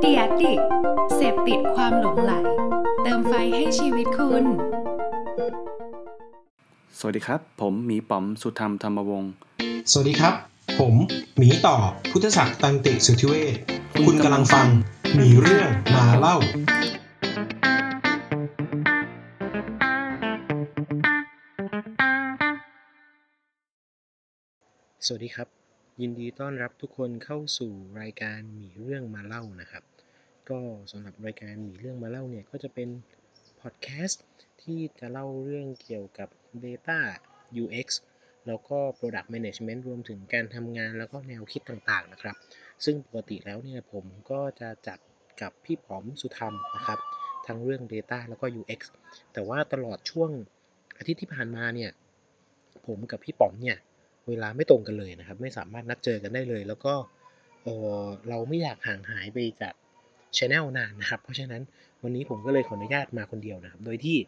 เดียดิเสพติดความหลงไหล เติมไฟให้ชีวิตคุณ สวัสดีครับ ผมหมีป๋อมสุธรรมธรรมวงศ์ สวัสดีครับ ผมหมีต่อพุทธศักดิ์ตันติสุทธิเวชคุณกำลังฟังหมีเรื่องมาเล่าสวัสดีครับ ยินดีต้อนรับทุกคนเข้าสู่รายการหมีเรื่องมาเล่านะครับ ก็สำหรับรายการหมีเรื่องมาเล่าเนี่ยก็จะเป็นพอดแคสต์ที่จะเล่าเรื่องเกี่ยวกับ Data UX แล้วก็ Product Management รวมถึงการทำงานแล้วก็แนวคิดต่างๆนะครับ ซึ่งปกติแล้วเนี่ยผมก็จะจัดกับพี่ผอมสุธรรมนะครับ ทั้งเรื่อง Data แล้วก็ UX แต่ว่าตลอดช่วงอาทิตย์ที่ผ่านมาเนี่ย ผมกับพี่ป๋อมเนี่ย เวลาไม่ตรงกันเลยนะครับ ไม่สามารถนัดเจอกันได้เลย แล้วก็เออเราไม่อยากห่างหายไปจากช anel นานนะครับ เพราะฉะนั้นวันนี้ผมก็เลยขออนุญาตมาคนเดียวนะครับ โดยที่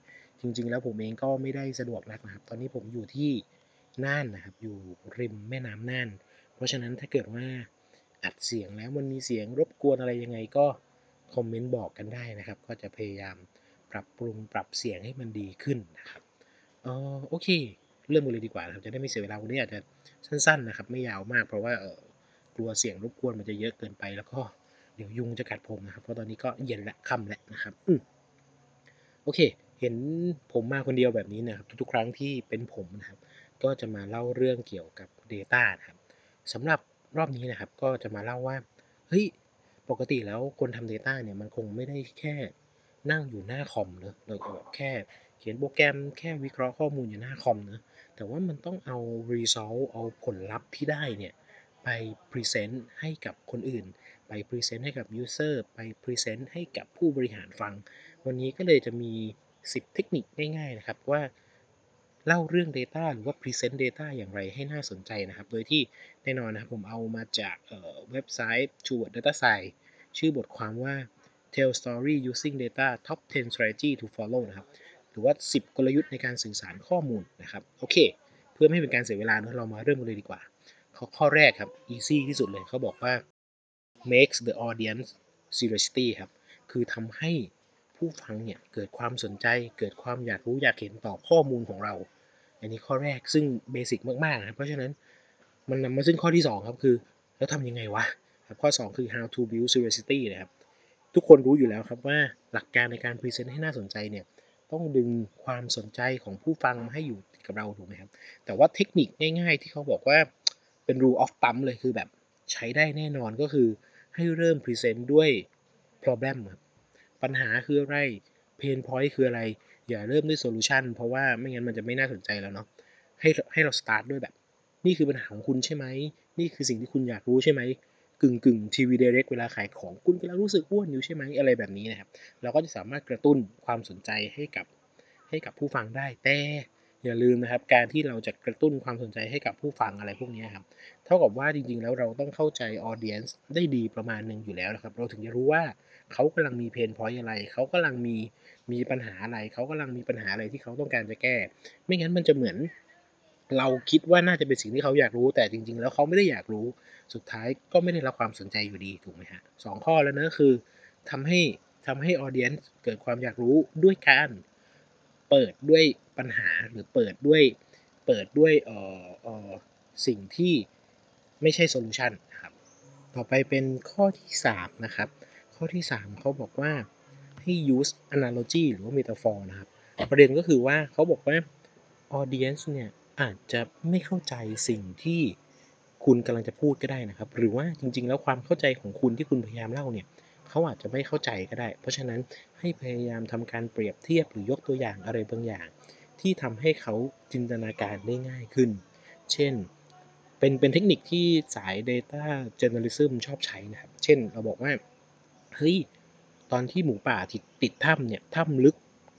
จริง ๆ แล้วผมเองก็ไม่ได้สะดวกนักนะครับ ตอนนี้ผมอยู่ที่น่านนะครับ อยู่ริมแม่น้ำน่าน เพราะฉะนั้นถ้าเกิดว่าอัดเสียงแล้วมันมีเสียงรบกวนอะไรยังไงก็คอมเมนต์บอกกันได้นะครับ ก็จะพยายามปรับปรุงปรับเสียงให้มันดีขึ้นนะครับเออโอเค เริ่มกันเลยดีกว่านะครับจะได้ไม่เสียเวลาวันนี้อาจจะสั้นๆนะครับ ไม่ยาวมากเพราะว่าเออกลัวเสียงรบกวนมันจะเยอะเกินไปแล้วก็เดี๋ยวยุงจะกัดผมนะครับ เพราะตอนนี้ก็เย็นและค่ำแล้วนะครับอืโอเค เห็นผมมาคนเดียวแบบนี้นะครับ ทุกๆครั้งที่เป็นผมนะครับ ก็จะมาเล่าเรื่องเกี่ยวกับ Data นะครับสำหรับรอบนี้นะครับ ก็จะมาเล่าว่าเฮ้ยปกติแล้วคนทำ Data เนี่ยมันคงไม่ได้แค่ นั่งอยู่หน้าคอมเนอะแล้วก็แบบแค่เขียนโปรแกรมแค่วิเคราะห์ข้อมูลอยู่หน้าคอมเนอะแต่ว่ามันต้องเอา result เอาผลลัพธ์ที่ได้เนี่ยไป present ให้กับคนอื่น ไป present ให้กับ user ไป present ให้กับผู้บริหารฟัง วันนี้ก็เลยจะมี 10 เทคนิคง่ายๆนะครับว่าเล่าเรื่อง Data หรือว่า present data อย่างไรให้น่าสนใจนะครับ โดยที่แน่นอนนะครับผมเอามาจากเว็บไซต์ Toward Data Science ชื่อบทความว่า Tell Story Using Data Top 10 Strategy to Follow นะครับ หรือว่า 10 กลยุทธ์ในการสื่อสารข้อมูลนะครับ โอเค เพื่อไม่ให้เป็นการเสียเวลาเนอะเรามาเริ่มกันเลยดีกว่า ข้อข้อแรกครับ easy ที่สุดเลยเขาบอกว่า makes the audience curiosity ครับ คือทำให้ผู้ฟังเนี่ยเกิดความสนใจ เกิดความอยากรู้อยากเห็นต่อข้อมูลของเรา อันนี้ข้อแรกซึ่ง basic มากๆนะเพราะฉะนั้นมันนำมาซึ่งข้อที่ 2 ครับ คือ แล้วทำยังไงวะครับข้อ 2 คือ how to build curiosity นะครับ ทุกคนรู้อยู่แล้วครับว่าหลักการในการ present ให้น่าสนใจเนี่ยต้องดึงความสนใจของผู้ฟังมาให้อยู่กับเราถูกไหมครับ แต่ว่าเทคนิคง่ายๆ ที่เขาบอกว่าเป็น rule of thumb เลยคือแบบใช้ได้แน่นอนก็คือให้เริ่ม present ด้วย problem ครับปัญหาคืออะไร pain point คืออะไร อย่าเริ่มด้วย solution เพราะว่าไม่งั้นมันจะไม่น่าสนใจแล้วเนาะให้ให้เรา start ด้วยแบบ นี่คือปัญหาของคุณใช่ไหม นี่คือสิ่งที่คุณอยากรู้ใช่ไหม กึ่งกึ่งทีวีเดเรกเวลาขายของคุณกำลังรู้สึกอ้วนอยู่ใช่ไหมอะไรแบบนี้นะครับ เราก็จะสามารถกระตุ้นความสนใจให้กับให้กับผู้ฟังได้แต่อย่าลืมนะครับ การที่เราจะกระตุ้นความสนใจให้กับผู้ฟังอะไรพวกนี้ครับเท่ากับว่าจริงๆ แล้วเราต้องเข้าใจออเดียนส์ได้ดีประมาณหนึ่งอยู่แล้วนะครับ เราถึงจะรู้ว่าเขากำลังมีเพนพอยต์อะไร เขากำลังมีมีปัญหาอะไร เขากำลังมีปัญหาอะไรที่เขาต้องการจะแก้ ไม่งั้นมันจะเหมือน เราคิดว่าน่าจะเป็นสิ่งที่เขาอยากรู้ แต่จริง ๆ แล้วเขาไม่ได้อยากรู้ สุดท้ายก็ไม่ได้รับความสนใจอยู่ดีถูกไหมฮะสองข้อแล้วนะคือทำให้ทำให้ออเดียนเกิดความอยากรู้ด้วยการเปิดด้วยปัญหาหรือเปิดด้วยเปิดด้วยเอ่อเอ่อสิ่งที่ไม่ใช่โซลูชันนะครับต่อไปเป็นข้อที่ 3 นะครับ ข้อที่ 3 เขาบอกว่าให้ use analogy หรือว่า metaphor นะครับ ประเด็นก็คือว่าเขาบอกว่า audience เนี่ย อาจจะไม่เข้าใจสิ่งที่คุณกำลังจะพูดก็ได้นะครับ หรือว่าจริง ๆ แล้วความเข้าใจของคุณที่คุณพยายามเล่าเนี่ยเขาอาจจะไม่เข้าใจก็ได้ เพราะฉะนั้นให้พยายามทำการเปรียบเทียบหรือยกตัวอย่างอะไรบางอย่าง ที่ทำให้เขาจินตนาการได้ง่ายขึ้น เช่น เป็นเป็นเทคนิคที่สาย Data Journalism ชอบใช้นะครับ เช่น เราบอกว่า เฮ้ย ตอนที่หมูป่าติดติดถ้ำเนี่ย ถ้ำลึก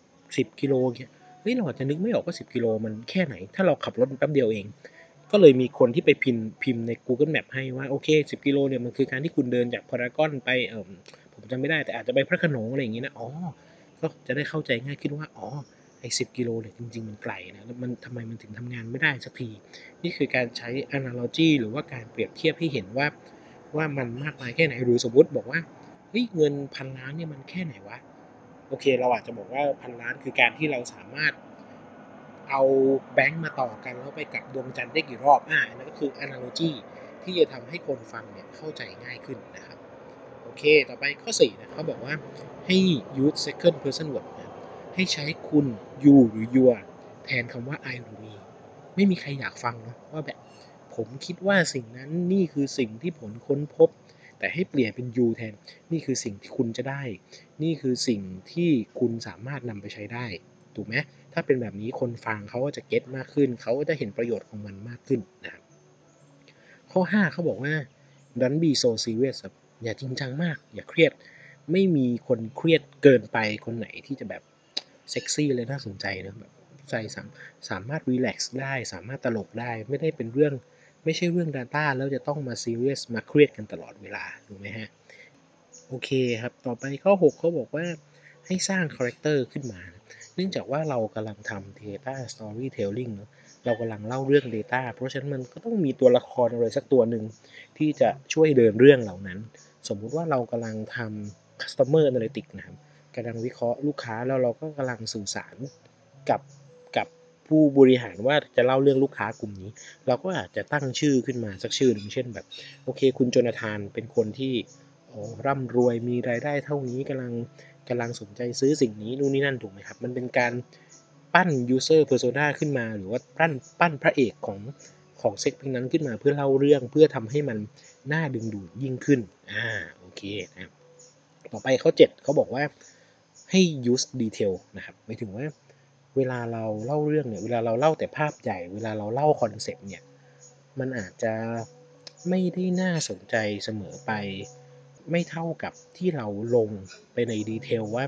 10 กิโลเนี่ย เฮ้ยเราอาจจะนึกไม่ออกว่า 10 กิโลมันแค่ไหน ถ้าเราขับรถแป๊บเดียวเอง ก็เลยมีคนที่ไปพิมพ์พิมพ์ใน Google Map ให้ว่า โอเค 10 กิโลเนี่ยมันคือการที่คุณเดินจากพารากอนไปเออผมจำไม่ได้แต่อาจจะไปพระขนงอะไรอย่างงี้นะอ๋อก็จะได้เข้าใจง่ายขึ้นว่าอ๋อไอ้10กิโลเนี่ยจริง ๆ มันไกลนะแล้วมันทำไมมันถึงทำงานไม่ได้สักที นี่คือการใช้ analogy หรือว่าการเปรียบเทียบให้เห็นว่าว่ามันมากมายแค่ไหนหรือสมมติบอกว่าเฮ้ยเงินพันล้านเนี่ยมันแค่ไหนวะ โอเคเราอาจจะบอกว่าพันล้านคือการที่เราสามารถเอาแบงค์มาต่อกันแล้วไปกับดวงจันทร์ได้กี่รอบอ่านั่นก็คือ analogy ที่จะทำให้คนฟังเนี่ยเข้าใจง่ายขึ้นนะครับ โอเค ต่อไปข้อ4นะเขาบอกว่าให้ use second person word นะให้ใช้คุณ you หรือ your แทนคำว่า I หรือ me ไม่มีใครอยากฟังเนาะว่าแบบผมคิดว่าสิ่งนั้นนี่คือสิ่งที่ผลค้นพบ แต่ให้เปลี่ยนเป็น you แทน นี่คือสิ่งที่คุณจะได้ นี่คือสิ่งที่คุณสามารถนำไปใช้ได้ ถูกไหมถ้าเป็นแบบนี้คนฟังเขาก็จะเก็ตมากขึ้น เขาก็จะเห็นประโยชน์ของมันมากขึ้นนะครับ ข้อ 5 เขาบอกว่า don't be so serious อย่าจริงจังมาก อย่าเครียด ไม่มีคนเครียดเกินไปคนไหนที่จะแบบเซ็กซี่เลยน่าสนใจนะแบบใจสามสามารถ relax ได้ สามารถตลกได้ ไม่ได้เป็นเรื่อง ไม่ใช่เรื่อง Data แล้วจะต้องมาซีเรียสมาเครียดกันตลอดเวลาถูกไหมฮะโอเคครับ ต่อไปข้อ 6 เขาบอกว่าให้สร้าง character ขึ้นมา เนื่องจากว่าเรากำลังทำ Data Storytelling เนอะเรากำลังเล่าเรื่อง Data เพราะฉะนั้นมันก็ต้องมีตัวละครอะไรสักตัวหนึ่งที่จะช่วยเดินเรื่องเหล่านั้น สมมุติว่าเรากำลังทำ Customer Analytics นะครับกำลังวิเคราะห์ลูกค้าแล้วเราก็กำลังสื่อสารกับ ผู้บริหารว่าจะเล่าเรื่องลูกค้ากลุ่มนี้ เราก็อาจจะตั้งชื่อขึ้นมาสักชื่อหนึ่งเช่นแบบโอเค คุณโจนาธานเป็นคนที่ร่ำรวยมีรายได้เท่านี้กำลังกำลังสนใจซื้อสิ่งนี้นู่นนี่นั่นถูกไหมครับ มันเป็นการปั้น user persona ขึ้นมา หรือว่าปั้นปั้นพระเอกของของ segment นั้นขึ้นมาเพื่อเล่าเรื่องเพื่อทำให้มันน่าดึงดูดยิ่งขึ้นอ่าโอเคนะต่อไปเขา7เขาบอกว่าให้ use detail นะครับหมายถึงว่า เวลาเราเล่าเรื่องเนี่ย เวลาเราเล่าแต่ภาพใหญ่ เวลาเราเล่า concept เนี่ย มันอาจจะไม่ได้น่าสนใจเสมอไป ไม่เท่ากับที่เราลงไปใน detail ว่า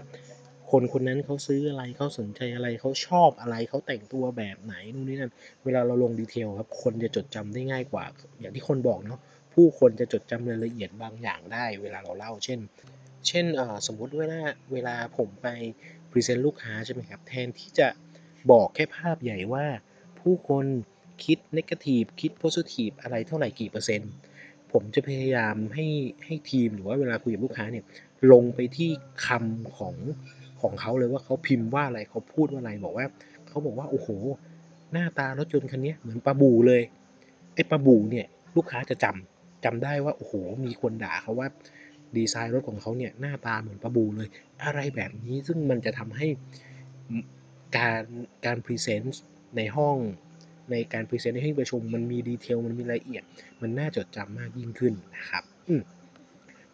คนคนนั้นเขาซื้ออะไรเขาสนใจอะไรเขาชอบอะไรเขาแต่งตัวแบบไหนนู่นนี่นั่น เวลาเราลง detail ครับ คนจะจดจำได้ง่ายกว่า อย่างที่คนบอกเนาะ ผู้คนจะจดจำรายละเอียดบางอย่างได้ เวลาเราเล่า เช่น เช่นสมมุติเวลาเวลาผมไป present ลูกค้าใช่ไหมครับ แทนที่จะบอกแค่ภาพใหญ่ว่า ผู้คนคิด negative คิด positive อะไรเท่าไหร่กี่เปอร์เซ็นต์ ผมจะพยายามให้ให้ทีมหรือว่าเวลาคุยกับลูกค้าเนี่ยลงไปที่คำของของเขาเลยว่าเขาพิมพ์ว่าอะไรเขาพูดว่าอะไรบอกว่าเขาบอกว่าโอ้โห หน้าตารถยนต์คันนี้เหมือนปลาบูเลยไอ้ปลาบูเนี่ยลูกค้าจะจำจำได้ว่าโอ้โหมีคนด่าเขาว่า ดีไซน์รถของเขาเนี่ยหน้าตาเหมือนปลาบูเลย อะไรแบบนี้ซึ่งมันจะทำให้การการพรีเซนต์ในห้องในการ present ในห้องประชุมมันมี detail มันมีรายละเอียด มันน่าจดจำมากยิ่งขึ้นนะครับ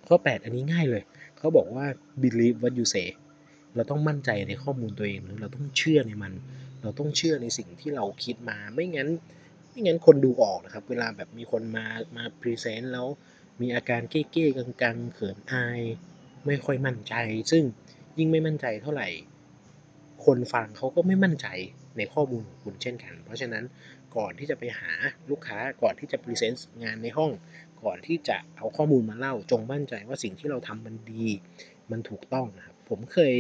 ข้อ 8 อันนี้ง่ายเลย เขาบอกว่า believe what you say เราต้องมั่นใจในข้อมูลตัวเอง เราต้องเชื่อในมัน เราต้องเชื่อในสิ่งที่เราคิดมา ไม่งั้น ไม่งั้นคนดูออกนะครับ เวลาแบบมีคนมา มา present แล้ว มีอาการเก้ๆกังๆ เขินอาย ไม่ค่อยมั่นใจ ซึ่งยิ่งไม่มั่นใจเท่าไหร่ คนฟังเขาก็ไม่มั่นใจในข้อมูลของคุณเช่นกัน เพราะฉะนั้นก่อนที่จะไปหาลูกค้าก่อนที่จะ present งานในห้อง ก่อนที่จะเอาข้อมูลมาเล่า จงมั่นใจว่าสิ่งที่เราทำมันดี มันถูกต้องนะครับ ผมเคย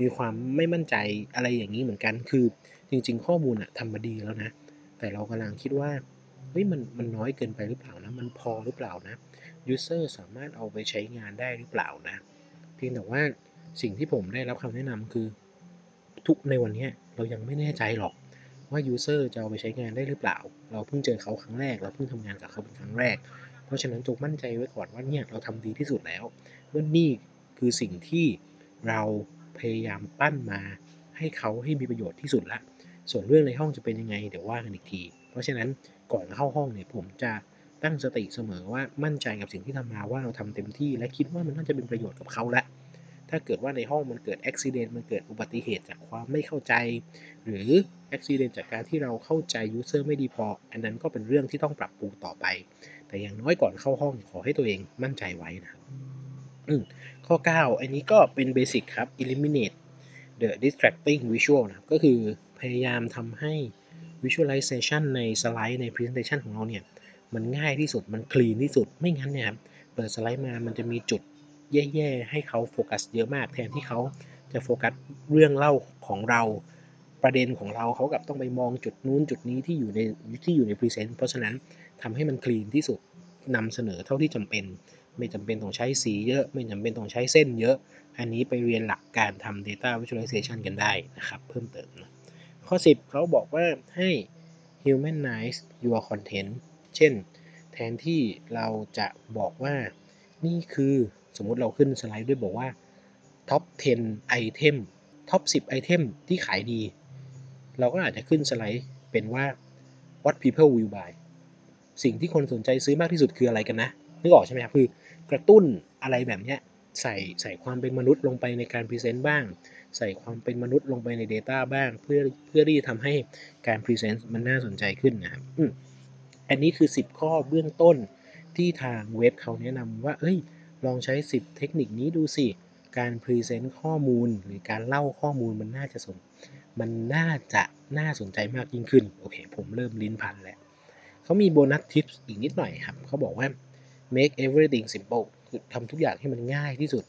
มีความไม่มั่นใจอะไรอย่างนี้เหมือนกัน คือจริง ๆ ข้อมูลอะทำมาดีแล้วนะ แต่เรากำลังคิดว่าเฮ้ยมันมันน้อยเกินไปหรือเปล่านะ มันพอหรือเปล่านะ user สามารถเอาไปใช้งานได้หรือเปล่านะ เพียงแต่ว่าสิ่งที่ผมได้รับคำแนะนำคือทุกในวันนี้เรายังไม่แน่ใจหรอกว่ายูเซอร์จะเอาไปใช้งานได้หรือเปล่า เราเพิ่งเจอเขาครั้งแรก เราเพิ่งทำงานกับเขาเป็นครั้งแรก เพราะฉะนั้นจงมั่นใจไว้ก่อนว่าเนี่ยเราทำดีที่สุดแล้วว่านี่คือสิ่งที่เราพยายามปั้นมาให้เขาให้มีประโยชน์ที่สุดละ ส่วนเรื่องในห้องจะเป็นยังไงเดี๋ยวว่ากันอีกที เพราะฉะนั้นก่อนเข้าห้องเนี่ยผมจะ ตั้งสติเสมอว่ามั่นใจกับสิ่งที่ทำมาว่าเราทำเต็มที่ และคิดว่ามันน่าจะเป็นประโยชน์กับเขาละถ้าเกิดว่าในห้องมันเกิดอุบิเหตุมันเกิดอุบัติเหตุจากความไม่เข้าใจ หรืออุบิเหตุจากการที่เราเข้าใจยูเซอร์ไม่ดีพอ อันนั้นก็เป็นเรื่องที่ต้องปรับปรุงต่อไป แต่อย่างน้อยก่อนเข้าห้องขอให้ตัวเองมั่นใจไว้นะครับข้อ 9 อันนี้ก็เป็นเบสิกครับ eliminate the distracting visual นะก็คือพยายามทำให้ visualization ในสไลด์ใน presentation ของเราเนี่ย มันง่ายที่สุดมัน clean ที่สุดไม่งั้นเนี่ยเปิดสไลด์มามันจะมีจุดเยอะๆให้เขาโฟกัสเยอะมาก แทนที่เขาจะโฟกัสเรื่องเล่าของเราประเด็นของเราเขากลับต้องไปมองจุดนู้นจุดนี้ที่อยู่ในที่อยู่ใน present เพราะฉะนั้นทำให้มัน clean ที่สุดนำเสนอเท่าที่จำเป็น ไม่จำเป็นต้องใช้สีเยอะ ไม่จำเป็นต้องใช้เส้นเยอะ อันนี้ไปเรียนหลักการทำ data visualization กันได้นะครับ เพิ่มเติมนะข้อ 10 เขาบอกว่าให้ humanize your content เช่น แทนที่เราจะบอกว่านี่คือสมมติเราขึ้นสไลด์ด้วยบอกว่า top 10ไอเทม top 10ไอเทมที่ขายดี เราก็อาจจะขึ้นสไลด์เป็นว่า what people will buy สิ่งที่คนสนใจซื้อมากที่สุดคืออะไรกันนะนึกออกใช่ไหมครับคือกระตุ้นอะไรแบบเนี้ยใส่ใส่ความเป็นมนุษย์ลงไปในการ present บ้าง ใส่ความเป็นมนุษย์ลงไปใน Data บ้าง เพื่อเพื่อที่จะทำให้การ present มันน่าสนใจขึ้นนะครับ อันนี้คือ 10 ข้อเบื้องต้นที่ทางเว็บเขาแนะนำว่า เอ้ย ลองใช้ 10 เทคนิคนี้ดูสิ การ present ข้อมูลหรือการเล่าข้อมูลมันน่าจะสน มันน่าจะน่าสนใจมากยิ่งขึ้น โอเค ผมเริ่มลิ้นพันแล้วเขามี bonus tip อีกนิดหน่อยครับ เขาบอกว่า make everything simple คือทำทุกอย่างให้มันง่ายที่สุด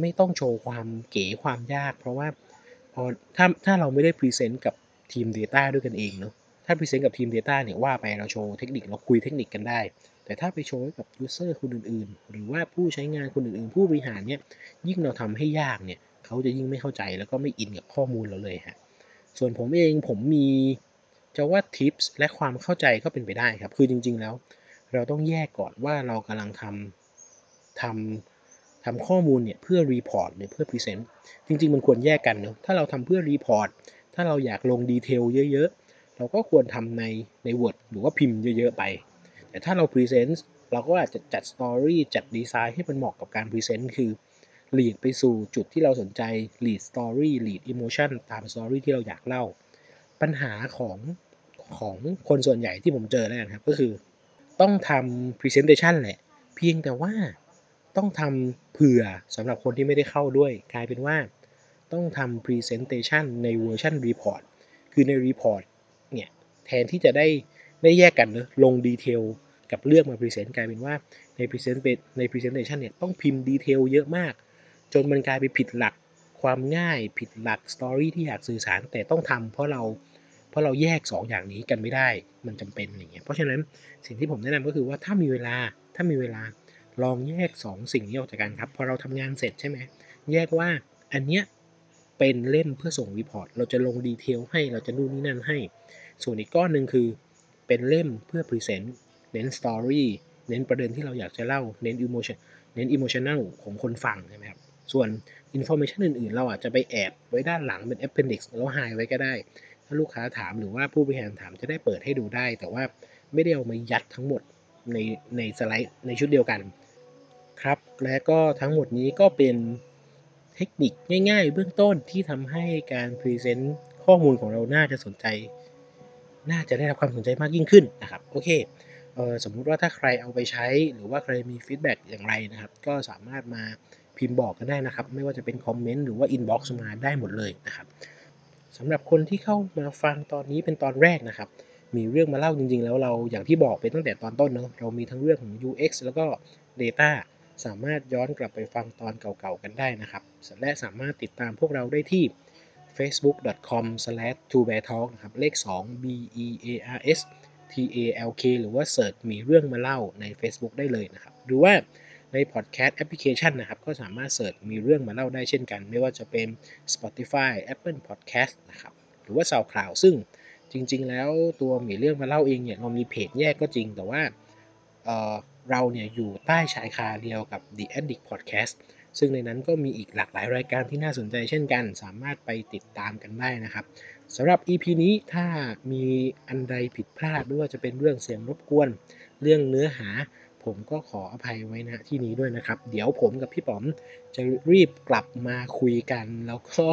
ไม่ต้องโชว์ความเก๋ความยาก เพราะว่าพอถ้าถ้าเราไม่ได้พรีเซนต์กับทีม Data ด้วยกันเองเนาะ ถ้าพรีเซนต์กับทีม Data เนี่ยว่าไปเราโชว์เทคนิคเราคุยเทคนิคกันได้ แต่ถ้าไปโชว์กับ User คนอื่นๆ หรือว่าผู้ใช้งานคนอื่นๆ ผู้บริหารเนี่ยยิ่งเราทำให้ยากเนี่ยเขาจะยิ่งไม่เข้าใจแล้วก็ไม่อินกับข้อมูลเราเลยฮะส่วนผมเองผมมีจะว่า tips และความเข้าใจก็เป็นไปได้ครับ คือจริง ๆแล้ว เราต้องแยกก่อนว่าเรากำลังทำทำทำข้อมูลเนี่ยเพื่อ report หรือเพื่อ present จริง ๆ มันควรแยกกันเนาะถ้าเราทำเพื่อ report ถ้าเราอยากลง detail เยอะๆ เราก็ควรทำในใน Word หรือว่าพิมพ์เยอะ ๆ ไป แต่ถ้าเรา present เราก็อาจจะจัด story จัดดีไซน์ให้มันเหมาะกับการ present คือ lead ไปสู่จุดที่เราสนใจ lead story lead emotion ตาม story ที่เราอยากเล่า ปัญหาของของคนส่วนใหญ่ที่ผมเจอแล้วกันครับ ก็คือต้องทำ presentation แหละ เพียงแต่ว่าต้องทำเผื่อสำหรับคนที่ไม่ได้เข้าด้วย กลายเป็นว่า ต้องทำ presentation ในเวอร์ชัน report คือใน report เนี่ยแทนที่จะได้ได้แยกกันเนอะลง detail กับเลือกมา present กลายเป็นว่าใน present ใน presentation เนี่ยต้องพิมพ์ detail เยอะมาก จนมันกลายไปผิดหลักความง่ายผิดหลัก story ที่อยากสื่อสารแต่ต้องทำเพราะเราเพราะเราแยก 2 อย่างนี้กันไม่ได้มันจำเป็นอย่างเงี้ยเพราะฉะนั้นสิ่งที่ผมแนะนำก็คือว่าถ้ามีเวลาถ้ามีเวลาลองแยก 2 สิ่งนี้ออกจากกันครับพอเราทำงานเสร็จใช่ไหมแยกว่าอันเนี้ย เป็นเล่มเพื่อส่ง report เราจะลง detail ให้ เราจะนู่นนี่นั่นให้ ส่วนอีกก้อนหนึ่งคือเป็นเล่มเพื่อ present เน้น story เน้นประเด็นที่เราอยากจะเล่า เน้น emotionเน้น emotional ของคนฟังใช่ไหมครับ ส่วน Information อื่นๆ เราอาจจะไปแอบไว้ด้านหลังเป็น Appendix แล้วหายไว้ก็ได้ ถ้าลูกค้าถามหรือว่าผู้บริหารถามจะได้เปิดให้ดูได้ แต่ว่าไม่ได้เอามายัดทั้งหมดในในสไลด์ในชุดเดียวกัน ครับ และก็ทั้งหมดนี้ก็เป็น เทคนิคง่ายๆ เบื้องต้นที่ทำให้การ present ข้อมูลของเราน่าจะสนใจ น่าจะได้รับความสนใจมากยิ่งขึ้นนะครับ โอเคเออสมมุติว่าถ้าใครเอาไปใช้ หรือว่าใครมี feedback อย่างไรนะครับ ก็สามารถมาพิมพ์บอกกันได้นะครับ ไม่ว่าจะเป็นคอมเมนต์หรือว่า inbox มาได้หมดเลยนะครับสำหรับคนที่เข้ามาฟังตอนนี้เป็นตอนแรกนะครับ มีเรื่องมาเล่าจริงๆ แล้วเราอย่างที่บอกไปตั้งแต่ตอนต้นเนาะเรามีทั้งเรื่องของ UX แล้วก็ Data สามารถย้อนกลับไปฟังตอนเก่าๆกันได้นะครับ และสามารถติดตามพวกเราได้ที่ facebook.com/2bearstalk นะครับ เลข 2 b e a r s t a l k หรือว่า search มีเรื่องมาเล่าใน Facebook ได้เลยนะครับ หรือว่าในพอดแคสต์แอปพลิเคชันนะครับ ก็สามารถ search มีเรื่องมาเล่าได้เช่นกัน ไม่ว่าจะเป็น Spotify Apple Podcast นะครับ หรือว่า SoundCloud ซึ่งจริง ๆ แล้วตัวมีเรื่องมาเล่าเองเนี่ยเรามีเพจแยกก็จริงแต่ว่า เราเนี่ยอยู่ใต้ชายคาเดียวกับ The Addict Podcast ซึ่งในนั้นก็มีอีกหลากหลายรายการที่น่าสนใจเช่นกัน สามารถไปติดตามกันได้นะครับสำหรับ EP นี้ถ้ามีอันใดผิดพลาดไม่ว่าจะเป็นเรื่องเสียงรบกวน เรื่องเนื้อหา ผมก็ขออภัยไว้นะที่นี้ด้วยนะครับ เดี๋ยวผมกับพี่ป๋อมจะรีบกลับมาคุยกัน แล้วก็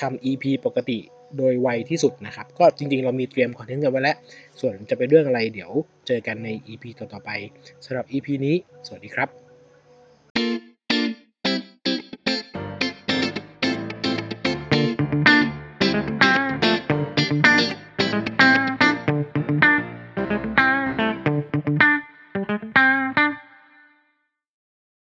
ทำ EP ปกติ โดยไวที่สุดนะครับ ก็จริงๆ เรามีเตรียมคอนเทนต์กันไว้แล้ว ส่วนจะเป็นเรื่องอะไรเดี๋ยวเจอกันใน EP ต่อๆไปสำหรับ EP นี้ สวัสดีครับ